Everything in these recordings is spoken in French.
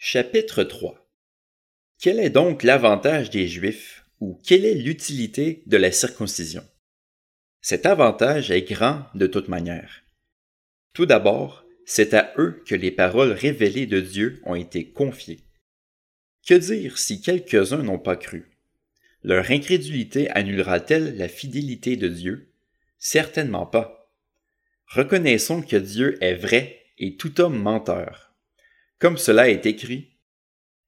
Chapitre 3 Quel est donc l'avantage des Juifs ou quelle est l'utilité de la circoncision? Cet avantage est grand de toute manière. Tout d'abord, c'est à eux que les paroles révélées de Dieu ont été confiées. Que dire si quelques-uns n'ont pas cru? Leur incrédulité annulera-t-elle la fidélité de Dieu? Certainement pas. Reconnaissons que Dieu est vrai et tout homme menteur. Comme cela est écrit,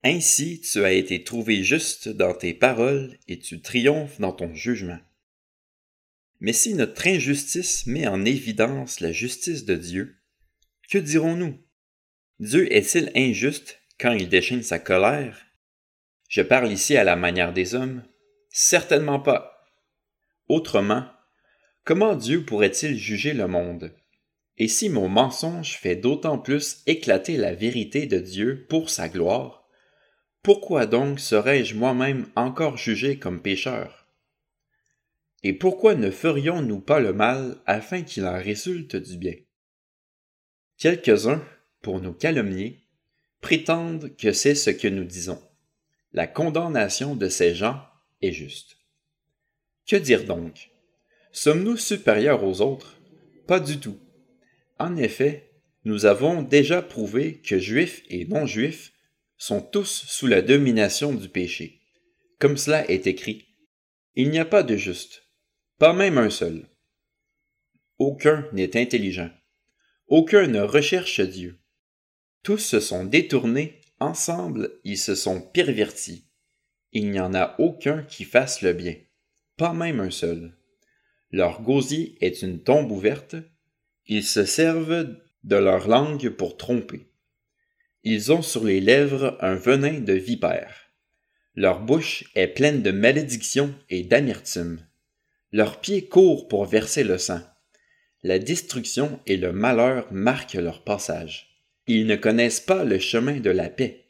Ainsi tu as été trouvé juste dans tes paroles et tu triomphes dans ton jugement. Mais si notre injustice met en évidence la justice de Dieu, que dirons-nous? Dieu est-il injuste quand il déchaîne sa colère? Je parle ici à la manière des hommes Certainement pas. Autrement, comment Dieu pourrait-il juger le monde? Et si mon mensonge fait d'autant plus éclater la vérité de Dieu pour sa gloire, pourquoi donc serais-je moi-même encore jugé comme pécheur? Et pourquoi ne ferions-nous pas le mal afin qu'il en résulte du bien? Quelques-uns, pour nous calomnier, prétendent que c'est ce que nous disons. La condamnation de ces gens est juste. Que dire donc? Sommes-nous supérieurs aux autres? Pas du tout. En effet, nous avons déjà prouvé que juifs et non-juifs sont tous sous la domination du péché. Comme cela est écrit, il n'y a pas de juste, pas même un seul. Aucun n'est intelligent, aucun ne recherche Dieu. Tous se sont détournés, ensemble ils se sont pervertis. Il n'y en a aucun qui fasse le bien, pas même un seul. Leur gosier est une tombe ouverte, ils se servent de leur langue pour tromper. Ils ont sur les lèvres un venin de vipère. Leur bouche est pleine de malédiction et d'amertume. Leurs pieds courent pour verser le sang. La destruction et le malheur marquent leur passage. Ils ne connaissent pas le chemin de la paix.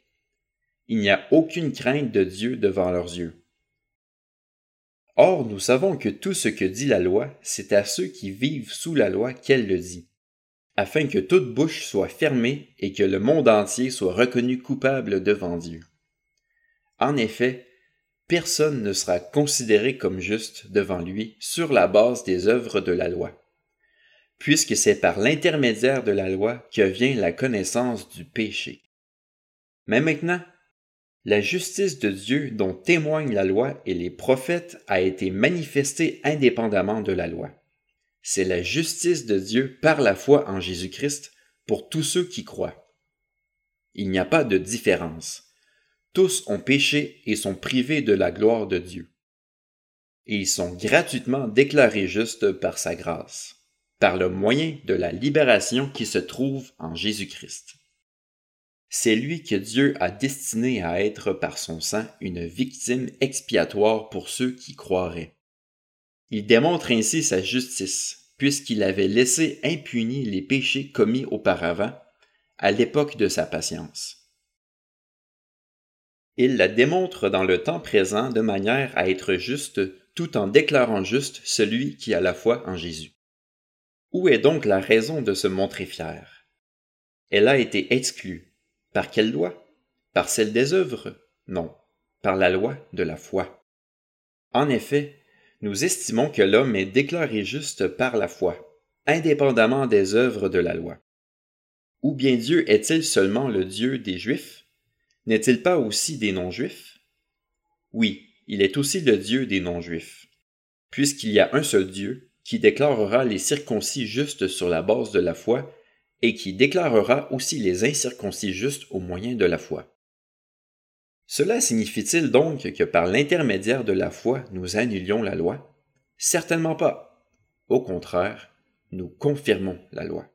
Il n'y a aucune crainte de Dieu devant leurs yeux. Or, nous savons que tout ce que dit la loi, c'est à ceux qui vivent sous la loi qu'elle le dit, afin que toute bouche soit fermée et que le monde entier soit reconnu coupable devant Dieu. En effet, personne ne sera considéré comme juste devant lui sur la base des œuvres de la loi, puisque c'est par l'intermédiaire de la loi que vient la connaissance du péché. Mais maintenant, la justice de Dieu dont témoigne la loi et les prophètes a été manifestée indépendamment de la loi. C'est la justice de Dieu par la foi en Jésus-Christ pour tous ceux qui croient. Il n'y a pas de différence. Tous ont péché et sont privés de la gloire de Dieu. Ils sont gratuitement déclarés justes par sa grâce, par le moyen de la libération qui se trouve en Jésus-Christ. C'est lui que Dieu a destiné à être par son sang une victime expiatoire pour ceux qui croiraient. Il démontre ainsi sa justice, puisqu'il avait laissé impunis les péchés commis auparavant, à l'époque de sa patience. Il la démontre dans le temps présent de manière à être juste tout en déclarant juste celui qui a la foi en Jésus. Où est donc la raison de se montrer fier? Elle a été exclue, par quelle loi? Par celle des œuvres? Non, par la loi de la foi. En effet, nous estimons que l'homme est déclaré juste par la foi, indépendamment des œuvres de la loi. Ou bien Dieu est-il seulement le Dieu des Juifs? N'est-il pas aussi des non-Juifs? Oui, il est aussi le Dieu des non-Juifs, puisqu'il y a un seul Dieu qui déclarera les circoncis justes sur la base de la foi et qui déclarera aussi les incirconcis justes au moyen de la foi. Cela signifie-t-il donc que par l'intermédiaire de la foi nous annulions la loi? Certainement pas. Au contraire, nous confirmons la loi.